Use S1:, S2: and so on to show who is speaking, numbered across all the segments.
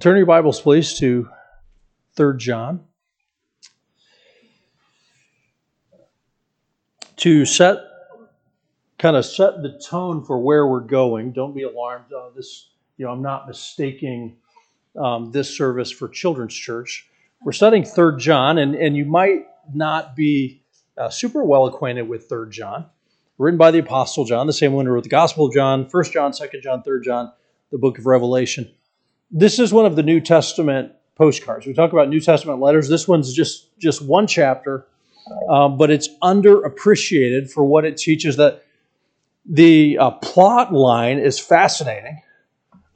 S1: Turn your Bibles, please, to 3 John. To set, kind of set the tone for where we're going, don't be alarmed. Uh, this, you know, I'm not mistaking um, this service for Children's Church. We're studying 3 John, and, and you might not be uh, super well acquainted with 3 John. Written by the Apostle John, the same one who wrote the Gospel of John, 1 John, 2 John, 3 John, the book of Revelation this is one of the New Testament postcards. We talk about New Testament letters. This one's just just one chapter, um, but it's underappreciated for what it teaches. That the uh, plot line is fascinating,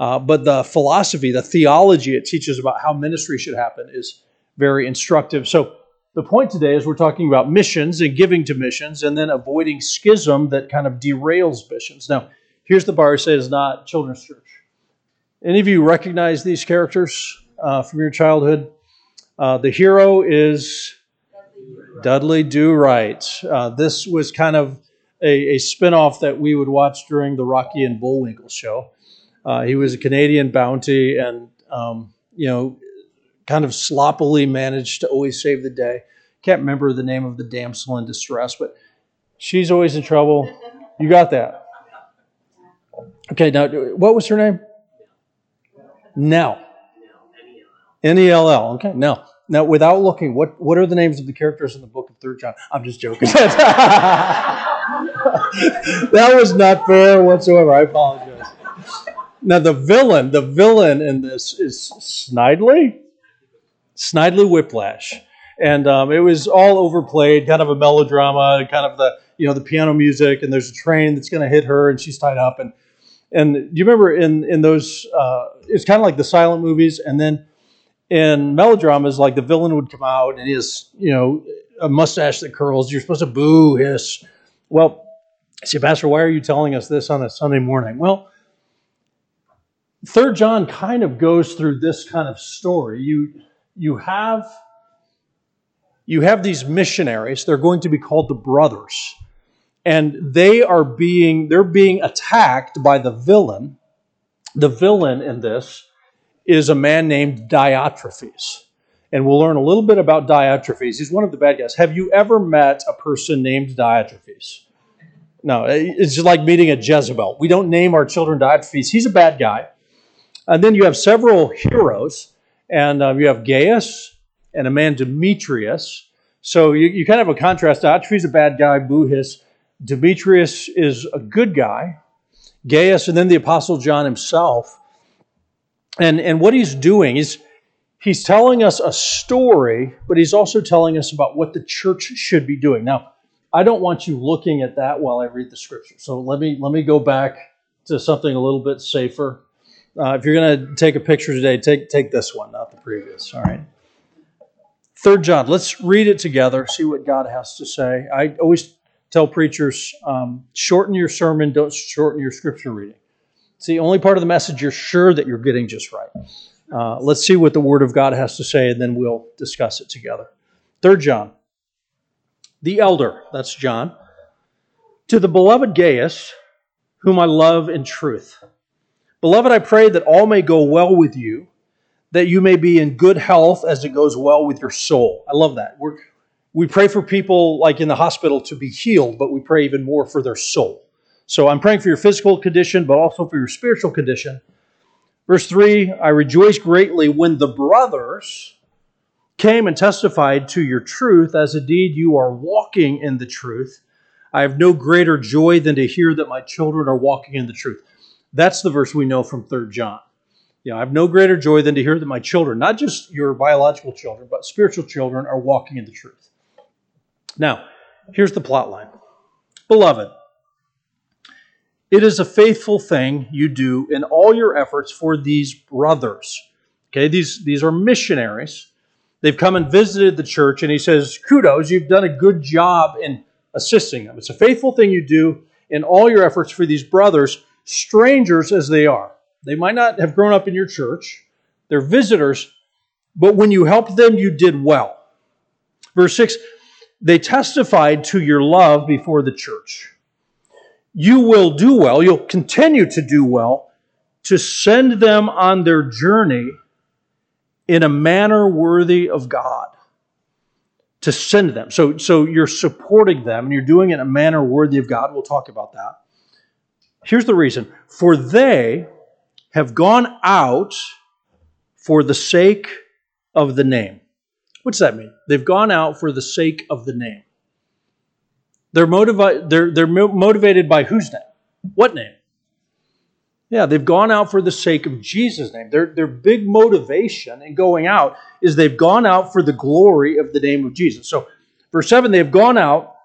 S1: uh, but the philosophy, the theology it teaches about how ministry should happen is very instructive. So. The point today is we're talking about missions and giving to missions and then avoiding schism that kind of derails missions. Now, here's the bar say is not children's church. Any of you recognize these characters uh, from your childhood? Uh, the hero is Dudley Do Right. Uh, this was kind of a, a spinoff that we would watch during the Rocky and Bullwinkle show. Uh, he was a Canadian Mountie and, um, you know, kind of sloppily managed to always save the day. Can't remember the name of the damsel in distress, but she's always in trouble. You got that. Okay, now, what was her name? Nell. N E L L. Okay, Nell. Now, without looking, what, what are the names of the characters in the book of Third John? I'm just joking. that was not fair whatsoever. I apologize. Now, the villain, the villain in this is Snidely, Snidely Whiplash, and um, it was all overplayed, kind of a melodrama, kind of the you know the piano music, and there's a train that's going to hit her, and she's tied up, and and do you remember in in those? Uh, it's kind of like the silent movies, and then in melodramas, like the villain would come out and has you know a mustache that curls. You're supposed to boo, hiss. Well, see, Pastor, why are you telling us this on a Sunday morning? Well, Third John kind of goes through this kind of story. You you have you have these missionaries. They're going to be called the brothers and they are being they're being attacked by the villain. The villain in this is a man named Diotrephes. And we'll learn a little bit about Diotrephes. He's one of the bad guys. Have you ever met a person named Diotrephes? No, it's just like meeting a Jezebel. We don't name our children Diotrephes. He's a bad guy. And then you have several heroes, and um, you have Gaius and a man Demetrius. So you, you kind of have a contrast. Diotrephes is a bad guy, Buhis. Demetrius is a good guy, Gaius, and then the Apostle John himself. And, and what he's doing is he's telling us a story, but he's also telling us about what the church should be doing. Now, I don't want you looking at that while I read the scripture. So let me let me go back to something a little bit safer. Uh, if you're going to take a picture today, take take this one, not the previous. All right. Third John. Let's read it together. See what God has to say. I always tell preachers um, shorten your sermon, don't shorten your scripture reading. It's the only part of the message you're sure that you're getting just right. Uh, let's see what the Word of God has to say, and then we'll discuss it together. Third John, the elder, that's John, to the beloved Gaius, whom I love in truth. Beloved, I pray that all may go well with you, that you may be in good health as it goes well with your soul. I love that. We're, we pray for people like in the hospital to be healed, but we pray even more for their soul. So I'm praying for your physical condition, but also for your spiritual condition. Verse 3 I rejoice greatly when the brothers came and testified to your truth, as indeed you are walking in the truth. I have no greater joy than to hear that my children are walking in the truth. That's the verse we know from 3 John. You know, I have no greater joy than to hear that my children, not just your biological children, but spiritual children, are walking in the truth. Now, here's the plot line Beloved, it is a faithful thing you do in all your efforts for these brothers. Okay, these, these are missionaries. They've come and visited the church, and he says, Kudos, you've done a good job in assisting them. It's a faithful thing you do in all your efforts for these brothers, strangers as they are. They might not have grown up in your church, they're visitors, but when you helped them, you did well. Verse 6 they testified to your love before the church. You will do well, you'll continue to do well to send them on their journey in a manner worthy of God to send them. So, so you're supporting them and you're doing it in a manner worthy of God. We'll talk about that. Here's the reason for they have gone out for the sake of the name. What does that mean? They've gone out for the sake of the name. They're, motivi- they're, they're motivated by whose name? What name? Yeah, they've gone out for the sake of Jesus' name. Their, their big motivation in going out is they've gone out for the glory of the name of Jesus. So, verse 7 they have gone out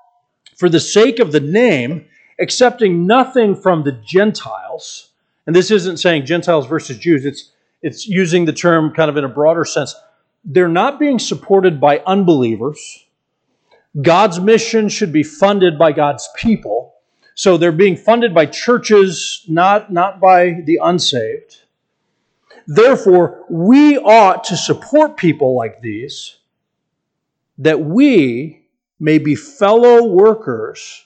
S1: for the sake of the name, accepting nothing from the Gentiles. And this isn't saying Gentiles versus Jews, it's, it's using the term kind of in a broader sense. They're not being supported by unbelievers. God's mission should be funded by God's people. So they're being funded by churches, not, not by the unsaved. Therefore, we ought to support people like these that we may be fellow workers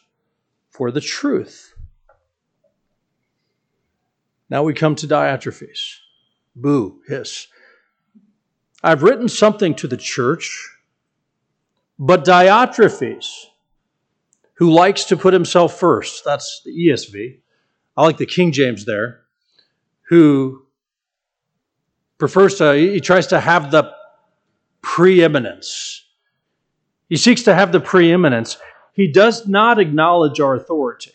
S1: for the truth. Now we come to Diotrephes. Boo, hiss. I've written something to the church, but Diotrephes, who likes to put himself first. That's the ESV. I like the King James there, who prefers to, he tries to have the preeminence. He seeks to have the preeminence. He does not acknowledge our authority.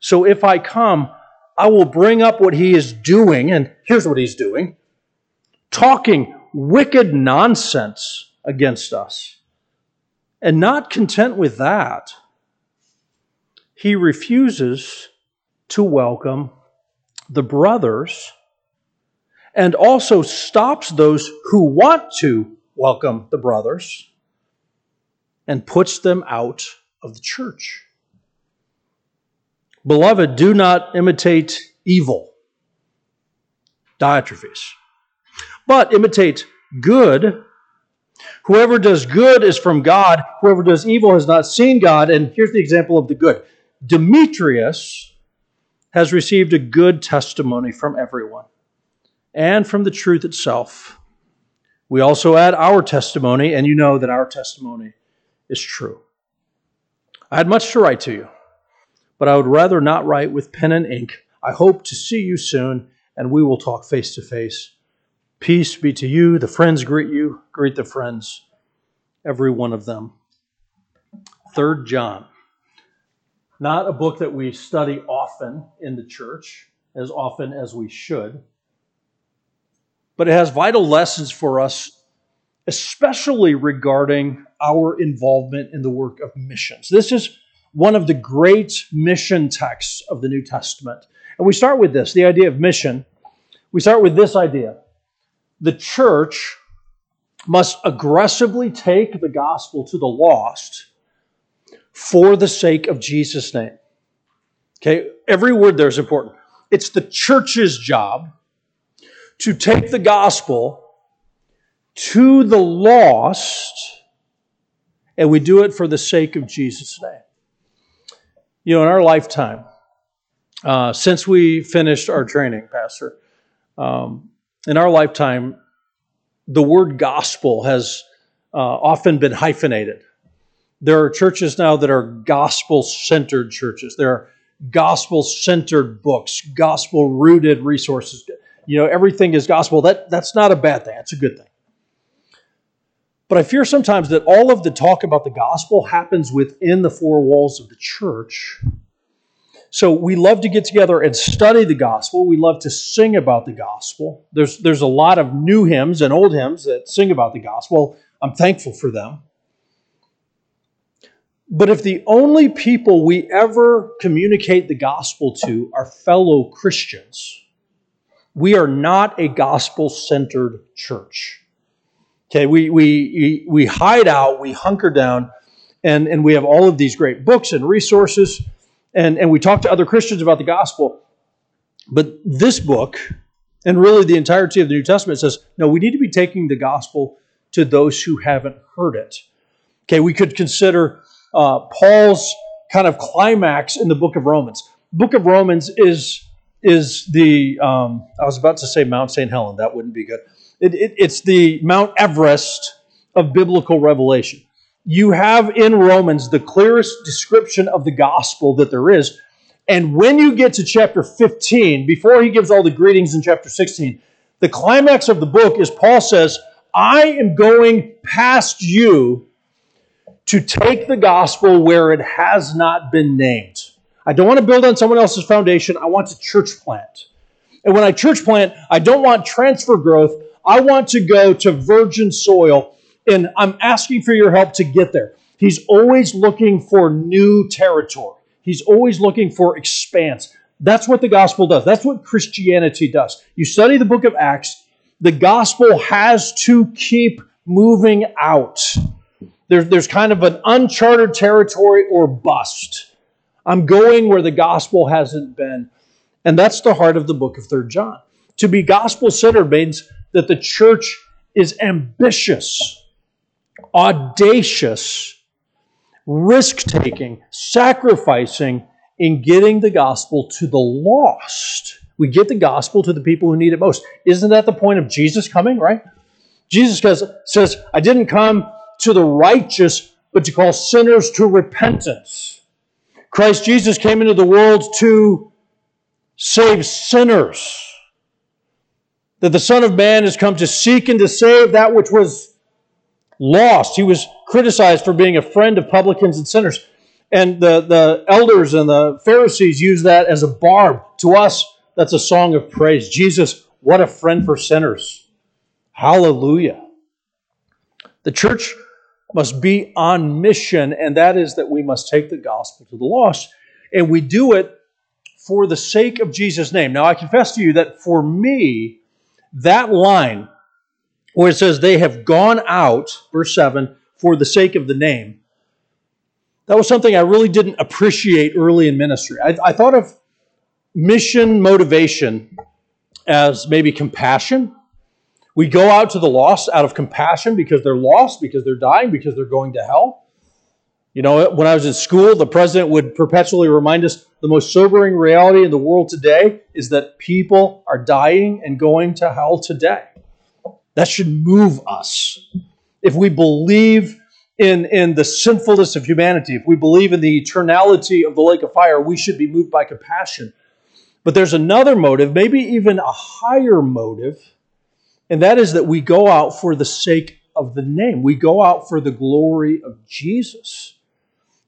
S1: So if I come, I will bring up what he is doing, and here's what he's doing talking wicked nonsense against us. And not content with that, he refuses to welcome the brothers and also stops those who want to welcome the brothers and puts them out of the church. Beloved, do not imitate evil, Diotrephes, but imitate good Whoever does good is from God. Whoever does evil has not seen God. And here's the example of the good Demetrius has received a good testimony from everyone and from the truth itself. We also add our testimony, and you know that our testimony is true. I had much to write to you, but I would rather not write with pen and ink. I hope to see you soon, and we will talk face to face. Peace be to you. The friends greet you. Greet the friends, every one of them. Third John. Not a book that we study often in the church, as often as we should, but it has vital lessons for us, especially regarding our involvement in the work of missions. This is one of the great mission texts of the New Testament. And we start with this the idea of mission. We start with this idea the church must aggressively take the gospel to the lost for the sake of Jesus' name. Okay, every word there is important. It's the church's job to take the gospel to the lost, and we do it for the sake of Jesus' name. You know, in our lifetime, uh, since we finished our training, Pastor, um, in our lifetime, the word gospel has uh, often been hyphenated. There are churches now that are gospel centered churches. There are gospel centered books, gospel rooted resources. You know, everything is gospel. That, that's not a bad thing, that's a good thing. But I fear sometimes that all of the talk about the gospel happens within the four walls of the church so we love to get together and study the gospel. We love to sing about the gospel. There's, there's a lot of new hymns and old hymns that sing about the gospel. I'm thankful for them. But if the only people we ever communicate the gospel to are fellow Christians, we are not a gospel centered church. Okay, we, we, we hide out, we hunker down, and, and we have all of these great books and resources and, and we talk to other Christians about the gospel. But this book, and really the entirety of the New Testament, says, no, we need to be taking the gospel to those who haven't heard it. Okay, we could consider uh, Paul's kind of climax in the book of Romans. Book of Romans is is the um, I was about to say Mount St. Helen. That wouldn't be good. It, it, it's the Mount Everest of biblical revelation. You have in Romans the clearest description of the gospel that there is. And when you get to chapter 15, before he gives all the greetings in chapter 16, the climax of the book is Paul says, I am going past you to take the gospel where it has not been named. I don't want to build on someone else's foundation. I want to church plant. And when I church plant, I don't want transfer growth. I want to go to virgin soil, and I'm asking for your help to get there. He's always looking for new territory, he's always looking for expanse. That's what the gospel does. That's what Christianity does. You study the book of Acts, the gospel has to keep moving out. There's, there's kind of an uncharted territory or bust. I'm going where the gospel hasn't been. And that's the heart of the book of Third John. To be gospel centered means that the church is ambitious, audacious, risk taking, sacrificing in getting the gospel to the lost. We get the gospel to the people who need it most. Isn't that the point of Jesus coming, right? Jesus says, I didn't come to the righteous, but to call sinners to repentance. Christ Jesus came into the world to save sinners. That the Son of Man has come to seek and to save that which was lost. He was criticized for being a friend of publicans and sinners. And the, the elders and the Pharisees use that as a barb. To us, that's a song of praise. Jesus, what a friend for sinners. Hallelujah. The church must be on mission, and that is that we must take the gospel to the lost. And we do it for the sake of Jesus' name. Now, I confess to you that for me, that line where it says they have gone out, verse 7, for the sake of the name, that was something I really didn't appreciate early in ministry. I, I thought of mission motivation as maybe compassion. We go out to the lost out of compassion because they're lost, because they're dying, because they're going to hell. You know, when I was in school, the president would perpetually remind us the most sobering reality in the world today is that people are dying and going to hell today. That should move us. If we believe in, in the sinfulness of humanity, if we believe in the eternality of the lake of fire, we should be moved by compassion. But there's another motive, maybe even a higher motive, and that is that we go out for the sake of the name. We go out for the glory of Jesus.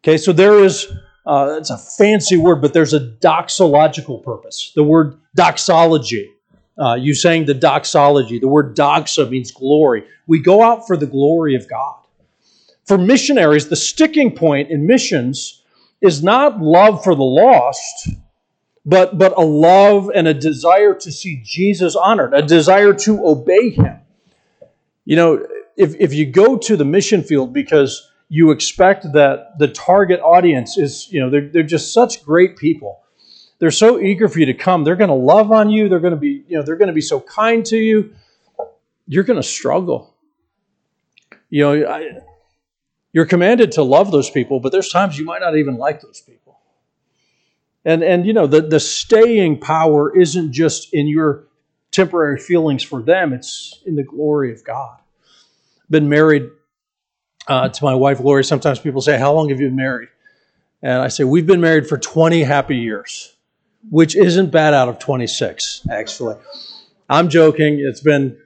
S1: Okay, so there is, uh, it's a fancy word, but there's a doxological purpose. The word doxology. Uh, you saying the doxology. The word doxa means glory. We go out for the glory of God. For missionaries, the sticking point in missions is not love for the lost, but, but a love and a desire to see Jesus honored, a desire to obey him. You know, if, if you go to the mission field because you expect that the target audience is, you know, they're, they're just such great people. They're so eager for you to come. They're going to love on you. They're going to be, you know, they're going to be so kind to you. You're going to struggle. You know, I, you're commanded to love those people, but there's times you might not even like those people. And, and you know, the, the staying power isn't just in your temporary feelings for them, it's in the glory of God. Been married uh, to my wife, Lori. Sometimes people say, How long have you been married? And I say, We've been married for 20 happy years, which isn't bad out of 26, actually. I'm joking. It's been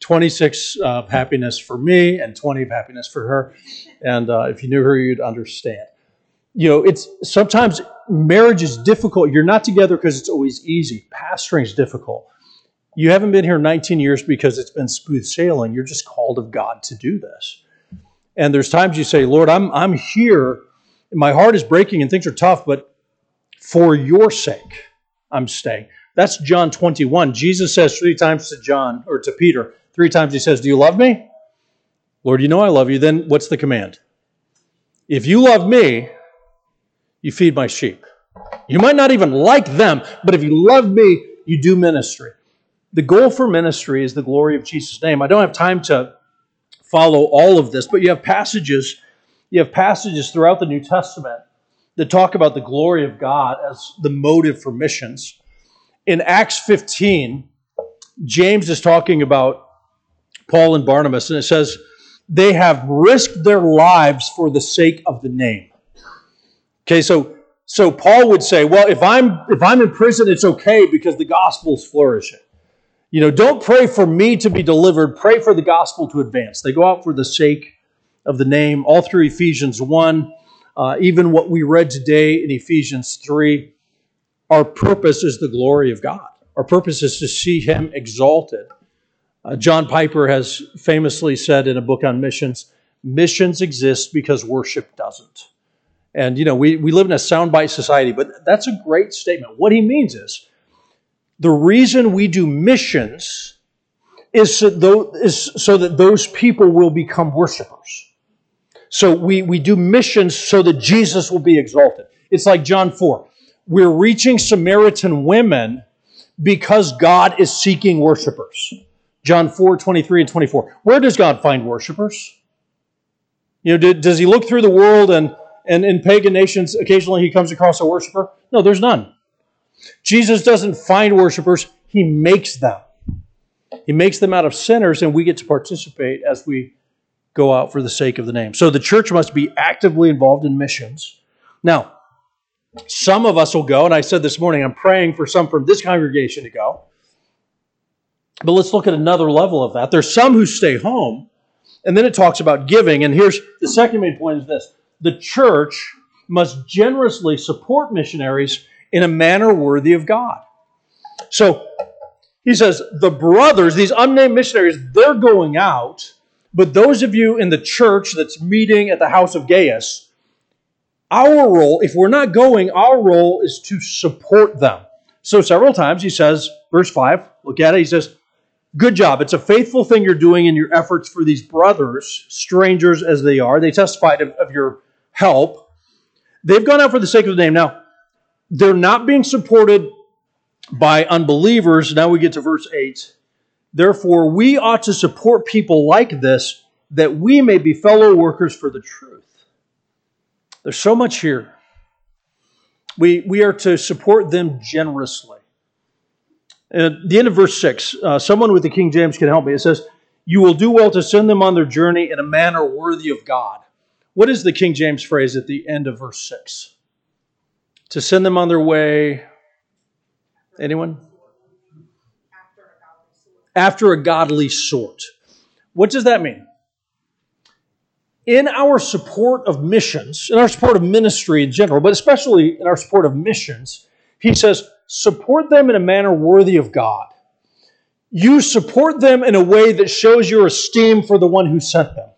S1: 26 of happiness for me and 20 of happiness for her. And uh, if you knew her, you'd understand. You know, it's sometimes marriage is difficult. You're not together because it's always easy. Pastoring is difficult. You haven't been here 19 years because it's been smooth sailing. You're just called of God to do this. And there's times you say, Lord, I'm, I'm here. My heart is breaking and things are tough, but for your sake, I'm staying. That's John 21. Jesus says three times to John, or to Peter, three times he says, Do you love me? Lord, you know I love you. Then what's the command? If you love me, you feed my sheep. You might not even like them, but if you love me, you do ministry. The goal for ministry is the glory of Jesus' name. I don't have time to follow all of this, but you have passages, you have passages throughout the New Testament that talk about the glory of God as the motive for missions. In Acts 15, James is talking about Paul and Barnabas, and it says, they have risked their lives for the sake of the name. Okay, so so Paul would say, well, if I'm if I'm in prison, it's okay because the gospel's flourishing. You know, don't pray for me to be delivered, pray for the gospel to advance. They go out for the sake of the name, all through Ephesians 1, uh, even what we read today in Ephesians 3. Our purpose is the glory of God. Our purpose is to see Him exalted. Uh, John Piper has famously said in a book on missions missions exist because worship doesn't. And, you know, we, we live in a soundbite society, but that's a great statement. What he means is the reason we do missions is so, is so that those people will become worshipers. So we, we do missions so that Jesus will be exalted. It's like John 4. We're reaching Samaritan women because God is seeking worshipers. John 4, 23 and 24. Where does God find worshipers? You know, does he look through the world and, and in pagan nations, occasionally he comes across a worshiper? No, there's none. Jesus doesn't find worshipers, he makes them. He makes them out of sinners, and we get to participate as we go out for the sake of the name. So the church must be actively involved in missions. Now, some of us will go, and I said this morning, I'm praying for some from this congregation to go. But let's look at another level of that. There's some who stay home, and then it talks about giving. And here's the second main point is this the church must generously support missionaries in a manner worthy of God. So he says, the brothers, these unnamed missionaries, they're going out, but those of you in the church that's meeting at the house of Gaius, our role, if we're not going, our role is to support them. So several times he says, verse 5, look at it, he says, Good job. It's a faithful thing you're doing in your efforts for these brothers, strangers as they are. They testified of, of your help. They've gone out for the sake of the name. Now, they're not being supported by unbelievers. Now we get to verse 8. Therefore, we ought to support people like this that we may be fellow workers for the truth. There's so much here. We, we are to support them generously. At the end of verse 6, uh, someone with the King James can help me. It says, You will do well to send them on their journey in a manner worthy of God. What is the King James phrase at the end of verse 6? To send them on their way. Anyone? After a godly sort. What does that mean? In our support of missions, in our support of ministry in general, but especially in our support of missions, he says, support them in a manner worthy of God. You support them in a way that shows your esteem for the one who sent them.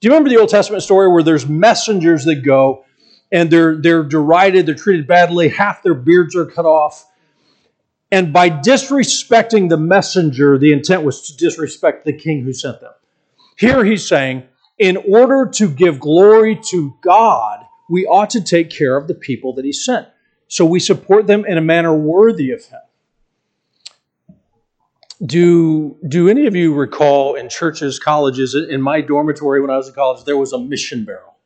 S1: Do you remember the Old Testament story where there's messengers that go and they're, they're derided, they're treated badly, half their beards are cut off? And by disrespecting the messenger, the intent was to disrespect the king who sent them. Here he's saying, in order to give glory to God, we ought to take care of the people that he sent so we support them in a manner worthy of him. Do, do any of you recall in churches, colleges, in my dormitory when I was in college, there was a mission barrel?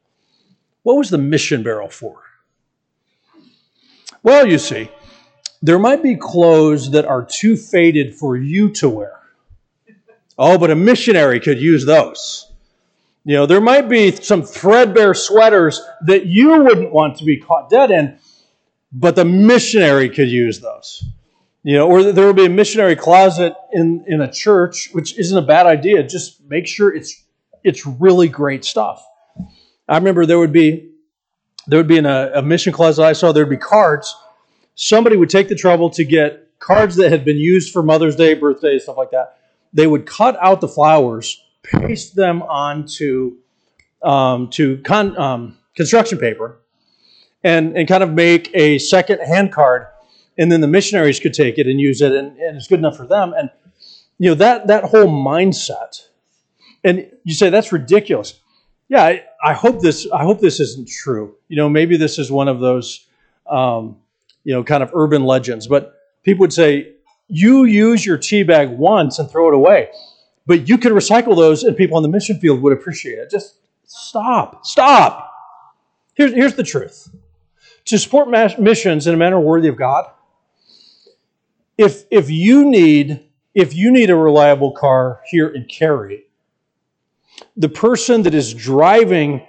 S1: What was the mission barrel for? Well, you see, there might be clothes that are too faded for you to wear. Oh, but a missionary could use those. You know, there might be some threadbare sweaters that you wouldn't want to be caught dead in, but the missionary could use those. You know, or there will be a missionary closet in, in a church, which isn't a bad idea. Just make sure it's it's really great stuff. I remember there would be there would be in a, a mission closet I saw there'd be cards. Somebody would take the trouble to get cards that had been used for Mother's Day, birthday, stuff like that. They would cut out the flowers, paste them onto um, to con, um, construction paper, and, and kind of make a second hand card and then the missionaries could take it and use it and, and it's good enough for them. And you know that that whole mindset and you say that's ridiculous. Yeah I, I hope this i hope this isn't true. You know maybe this is one of those um, you know kind of urban legends. But people would say you use your tea bag once and throw it away. But you could recycle those and people on the mission field would appreciate it. Just stop. Stop. Here's, here's the truth. To support missions in a manner worthy of God, if, if you need if you need a reliable car here in Cary, the person that is driving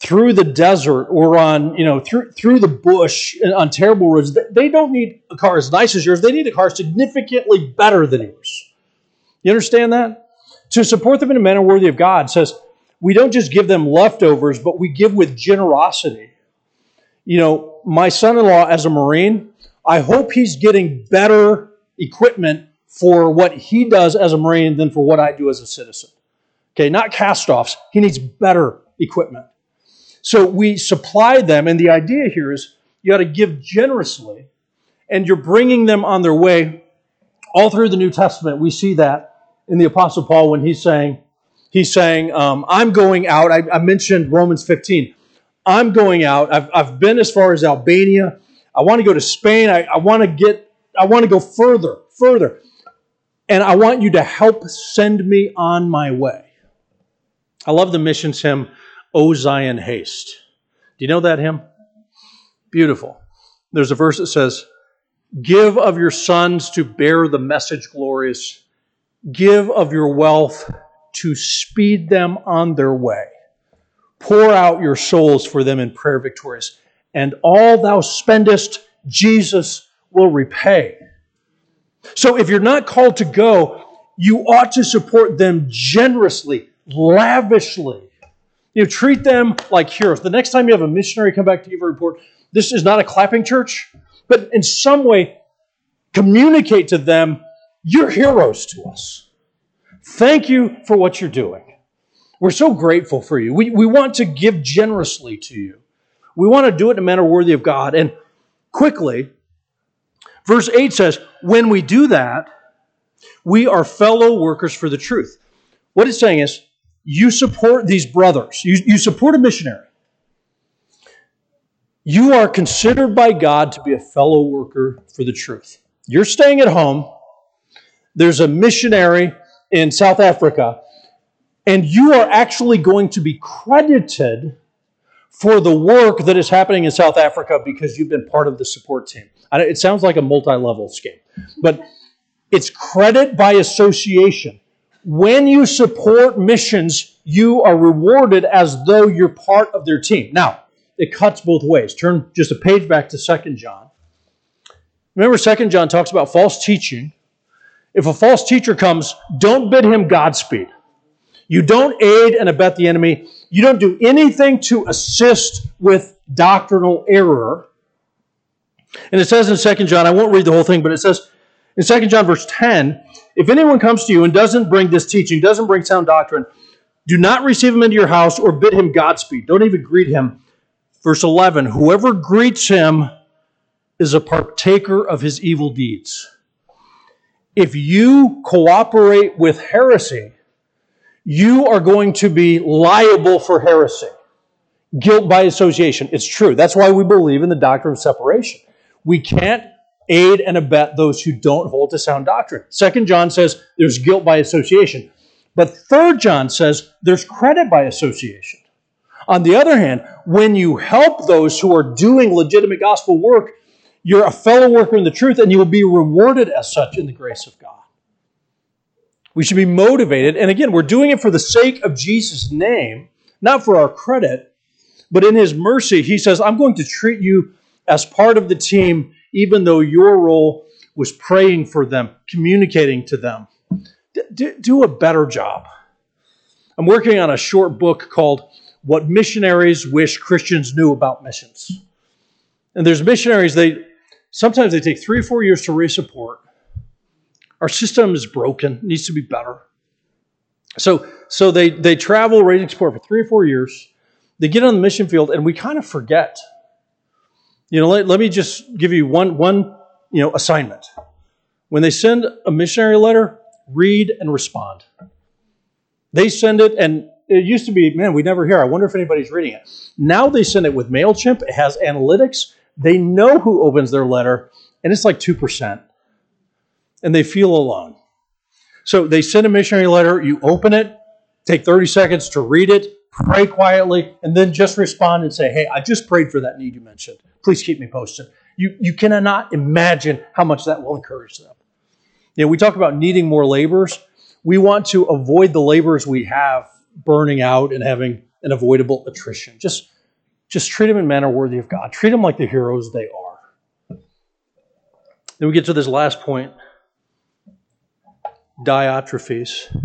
S1: through the desert or on, you know, through through the bush on terrible roads, they don't need a car as nice as yours. They need a car significantly better than yours. You understand that? To support them in a manner worthy of God says we don't just give them leftovers, but we give with generosity. You know, my son-in-law as a Marine, I hope he's getting better equipment for what he does as a Marine than for what I do as a citizen. Okay, not cast offs. He needs better equipment. So we supply them, and the idea here is you got to give generously, and you're bringing them on their way. All through the New Testament, we see that in the Apostle Paul when he's saying, he's saying, um, I'm going out. I, I, mentioned Romans 15. I'm going out. I've, I've been as far as Albania. I want to go to Spain. I, I want to get, I want to go further, further. And I want you to help send me on my way. I love the missions hymn, O Zion Haste. Do you know that hymn? Beautiful. There's a verse that says, Give of your sons to bear the message glorious, give of your wealth to speed them on their way. Pour out your souls for them in prayer victorious, and all thou spendest, Jesus will repay. So if you're not called to go, you ought to support them generously, lavishly. You know, treat them like heroes. The next time you have a missionary come back to give a report, this is not a clapping church, but in some way, communicate to them, you're heroes to us. Thank you for what you're doing. We're so grateful for you. We, we want to give generously to you. We want to do it in a manner worthy of God. And quickly, verse 8 says, when we do that, we are fellow workers for the truth. What it's saying is, you support these brothers, you, you support a missionary. You are considered by God to be a fellow worker for the truth. You're staying at home. There's a missionary in South Africa, and you are actually going to be credited for the work that is happening in South Africa because you've been part of the support team. It sounds like a multi level scheme, but it's credit by association. When you support missions, you are rewarded as though you're part of their team. Now, it cuts both ways. Turn just a page back to Second John. Remember, Second John talks about false teaching. If a false teacher comes, don't bid him Godspeed. You don't aid and abet the enemy. You don't do anything to assist with doctrinal error. And it says in 2 John, I won't read the whole thing, but it says in 2 John verse 10, if anyone comes to you and doesn't bring this teaching, doesn't bring sound doctrine, do not receive him into your house or bid him Godspeed. Don't even greet him. Verse 11, whoever greets him is a partaker of his evil deeds. If you cooperate with heresy, you are going to be liable for heresy. Guilt by association. It's true. That's why we believe in the doctrine of separation. We can't aid and abet those who don't hold to sound doctrine. Second John says there's guilt by association. But third John says there's credit by association. On the other hand, when you help those who are doing legitimate gospel work, you're a fellow worker in the truth and you will be rewarded as such in the grace of God. We should be motivated. And again, we're doing it for the sake of Jesus' name, not for our credit, but in His mercy, He says, I'm going to treat you as part of the team, even though your role was praying for them, communicating to them. D- do a better job. I'm working on a short book called What Missionaries Wish Christians Knew About Missions. And there's missionaries, they sometimes they take three or four years to resupport our system is broken, needs to be better. So, so they, they travel raising support for three or four years. They get on the mission field, and we kind of forget. You know, let, let me just give you one, one you know, assignment. When they send a missionary letter, read and respond. They send it, and it used to be, man, we never hear. I wonder if anybody's reading it. Now they send it with MailChimp. It has analytics. They know who opens their letter, and it's like 2% and they feel alone. So they send a missionary letter, you open it, take 30 seconds to read it, pray quietly, and then just respond and say, Hey, I just prayed for that need you mentioned. Please keep me posted. You, you cannot imagine how much that will encourage them. You know, we talk about needing more laborers. We want to avoid the laborers we have burning out and having an avoidable attrition. Just, just treat them in manner worthy of God. Treat them like the heroes they are. Then we get to this last point Diotrephes.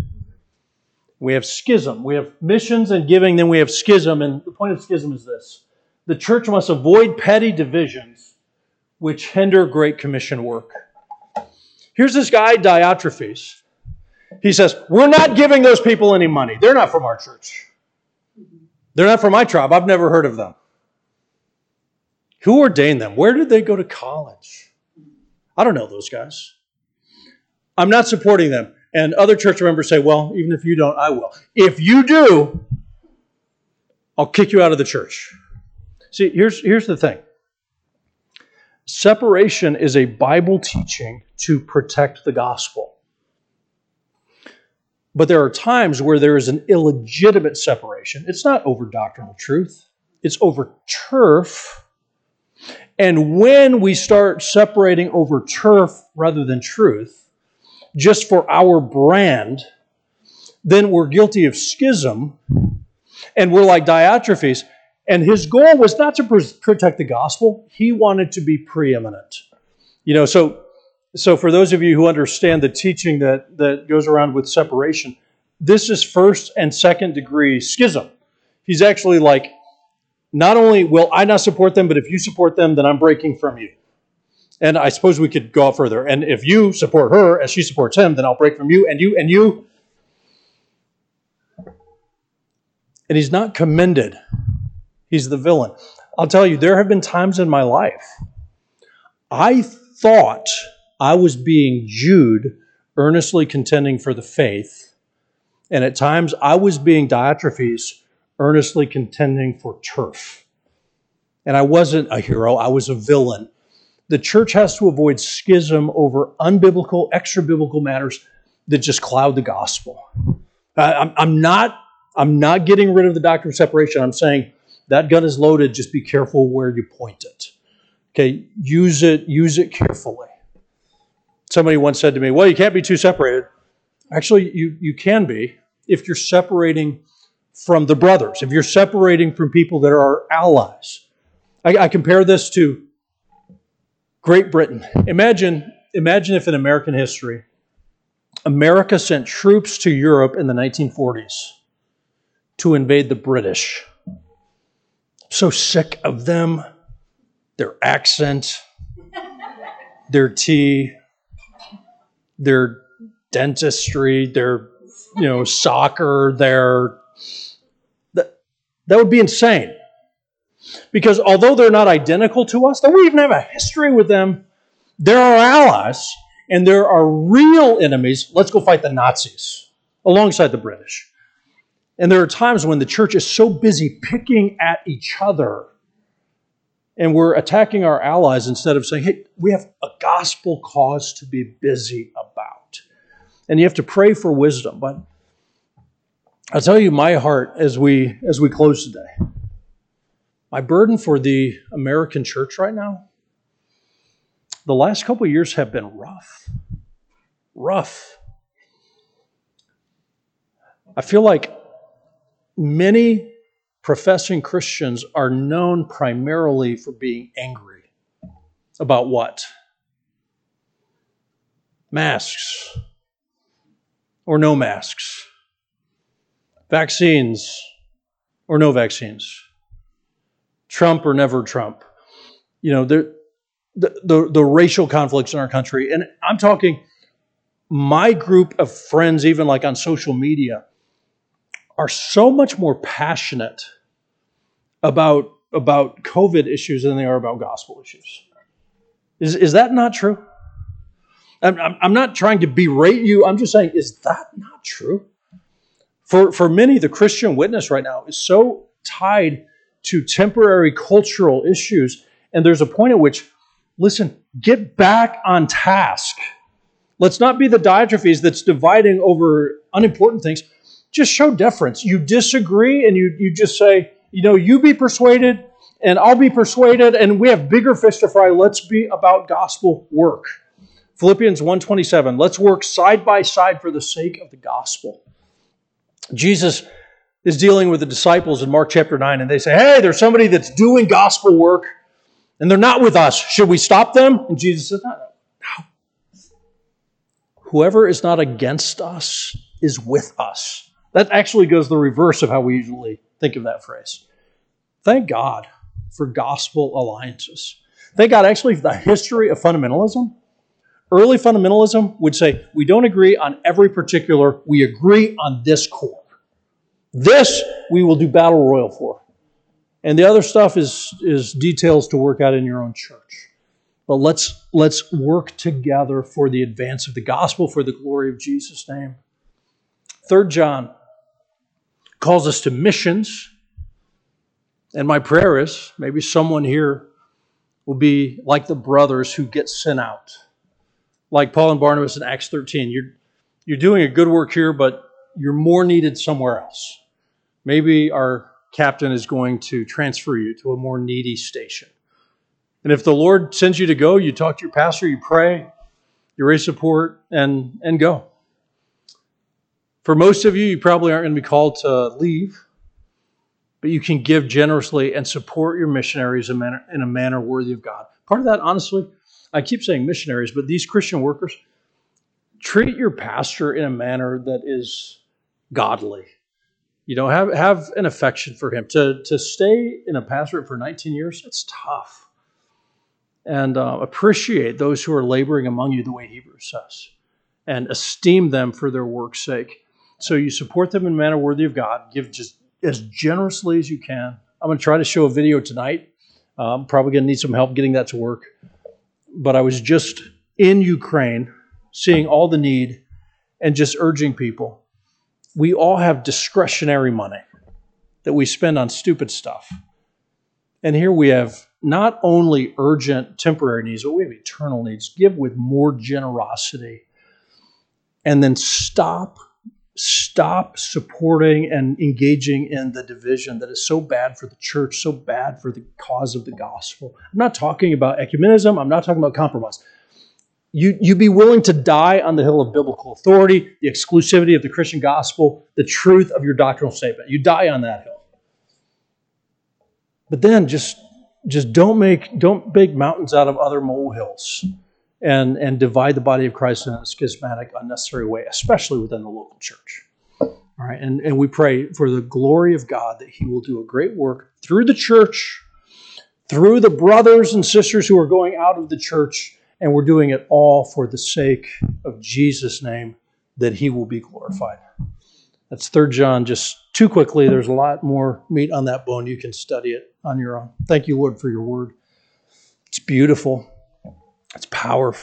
S1: We have schism. We have missions and giving, then we have schism. And the point of schism is this the church must avoid petty divisions which hinder Great Commission work. Here's this guy, Diotrephes. He says, We're not giving those people any money. They're not from our church. They're not from my tribe. I've never heard of them. Who ordained them? Where did they go to college? I don't know those guys. I'm not supporting them. And other church members say, Well, even if you don't, I will. If you do, I'll kick you out of the church. See, here's, here's the thing separation is a Bible teaching to protect the gospel. But there are times where there is an illegitimate separation. It's not over doctrinal truth, it's over turf. And when we start separating over turf rather than truth, just for our brand, then we're guilty of schism. And we're like Diotrephes. And his goal was not to protect the gospel, he wanted to be preeminent. You know, so so for those of you who understand the teaching that, that goes around with separation, this is first and second degree schism. He's actually like, not only will I not support them, but if you support them, then I'm breaking from you. And I suppose we could go further. And if you support her as she supports him, then I'll break from you and you and you. And he's not commended He's the villain. I'll tell you, there have been times in my life I thought I was being Jude, earnestly contending for the faith, and at times I was being Diotrephes, earnestly contending for turf. And I wasn't a hero, I was a villain. The church has to avoid schism over unbiblical, extra biblical matters that just cloud the gospel. I'm not, I'm not getting rid of the doctrine of separation. I'm saying that gun is loaded. Just be careful where you point it. Okay, use it, use it carefully. Somebody once said to me, Well, you can't be too separated. Actually, you, you can be if you're separating from the brothers, if you're separating from people that are allies. I, I compare this to Great Britain. Imagine, imagine if in American history, America sent troops to Europe in the 1940s to invade the British so sick of them, their accent, their tea, their dentistry, their you know soccer, their that that would be insane. Because although they're not identical to us, that we even have a history with them, they're our allies, and there are real enemies. Let's go fight the Nazis alongside the British. And there are times when the church is so busy picking at each other and we're attacking our allies instead of saying, hey, we have a gospel cause to be busy about. And you have to pray for wisdom. But I'll tell you my heart as we as we close today. My burden for the American church right now, the last couple years have been rough. Rough. I feel like many professing Christians are known primarily for being angry. About what? Masks or no masks, vaccines or no vaccines, Trump or never Trump. You know, the, the, the racial conflicts in our country. And I'm talking my group of friends, even like on social media are so much more passionate about, about COVID issues than they are about gospel issues. Is, is that not true? I'm, I'm not trying to berate you. I'm just saying, is that not true? For, for many, the Christian witness right now is so tied to temporary cultural issues. And there's a point at which, listen, get back on task. Let's not be the Diotrephes that's dividing over unimportant things just show deference. You disagree and you, you just say, you know, you be persuaded and I'll be persuaded and we have bigger fish to fry. Let's be about gospel work. Philippians 1:27, let's work side by side for the sake of the gospel. Jesus is dealing with the disciples in Mark chapter 9 and they say, "Hey, there's somebody that's doing gospel work and they're not with us. Should we stop them?" And Jesus says, "No, no. Whoever is not against us is with us." That actually goes the reverse of how we usually think of that phrase. Thank God for gospel alliances. Thank God actually for the history of fundamentalism Early fundamentalism would say we don't agree on every particular, we agree on this core. This we will do battle royal for. And the other stuff is, is details to work out in your own church. But let's, let's work together for the advance of the gospel, for the glory of Jesus' name. Third John calls us to missions. And my prayer is maybe someone here will be like the brothers who get sent out like Paul and Barnabas in Acts 13. You're, you're doing a good work here, but you're more needed somewhere else. Maybe our captain is going to transfer you to a more needy station. And if the Lord sends you to go, you talk to your pastor, you pray, you raise support, and, and go. For most of you, you probably aren't going to be called to leave, but you can give generously and support your missionaries in a manner, in a manner worthy of God. Part of that, honestly, I keep saying missionaries, but these Christian workers, treat your pastor in a manner that is godly. You know, have, have an affection for him. To, to stay in a pastorate for 19 years, it's tough. And uh, appreciate those who are laboring among you the way Hebrews says, and esteem them for their work's sake. So you support them in a manner worthy of God. Give just as generously as you can. I'm going to try to show a video tonight. I'm probably going to need some help getting that to work but I was just in Ukraine, seeing all the need and just urging people. We all have discretionary money that we spend on stupid stuff. And here we have not only urgent temporary needs, but we have eternal needs. Give with more generosity. And then stop stop supporting and engaging in the division that is so bad for the church, so bad for the cause of the gospel. I'm not talking about ecumenism, I'm not talking about compromise. You, you be willing to die on the hill of biblical authority, the exclusivity of the Christian gospel, the truth of your doctrinal statement. You die on that hill. But then just, just don't make don't make mountains out of other molehills and, and divide the body of Christ in a schismatic, unnecessary way, especially within the local church. All right, and, and we pray for the glory of God that He will do a great work through the church, through the brothers and sisters who are going out of the church, and we're doing it all for the sake of Jesus' name, that He will be glorified. That's Third John, just too quickly. There's a lot more meat on that bone. You can study it on your own. Thank you, Lord, for your word. It's beautiful. It's powerful.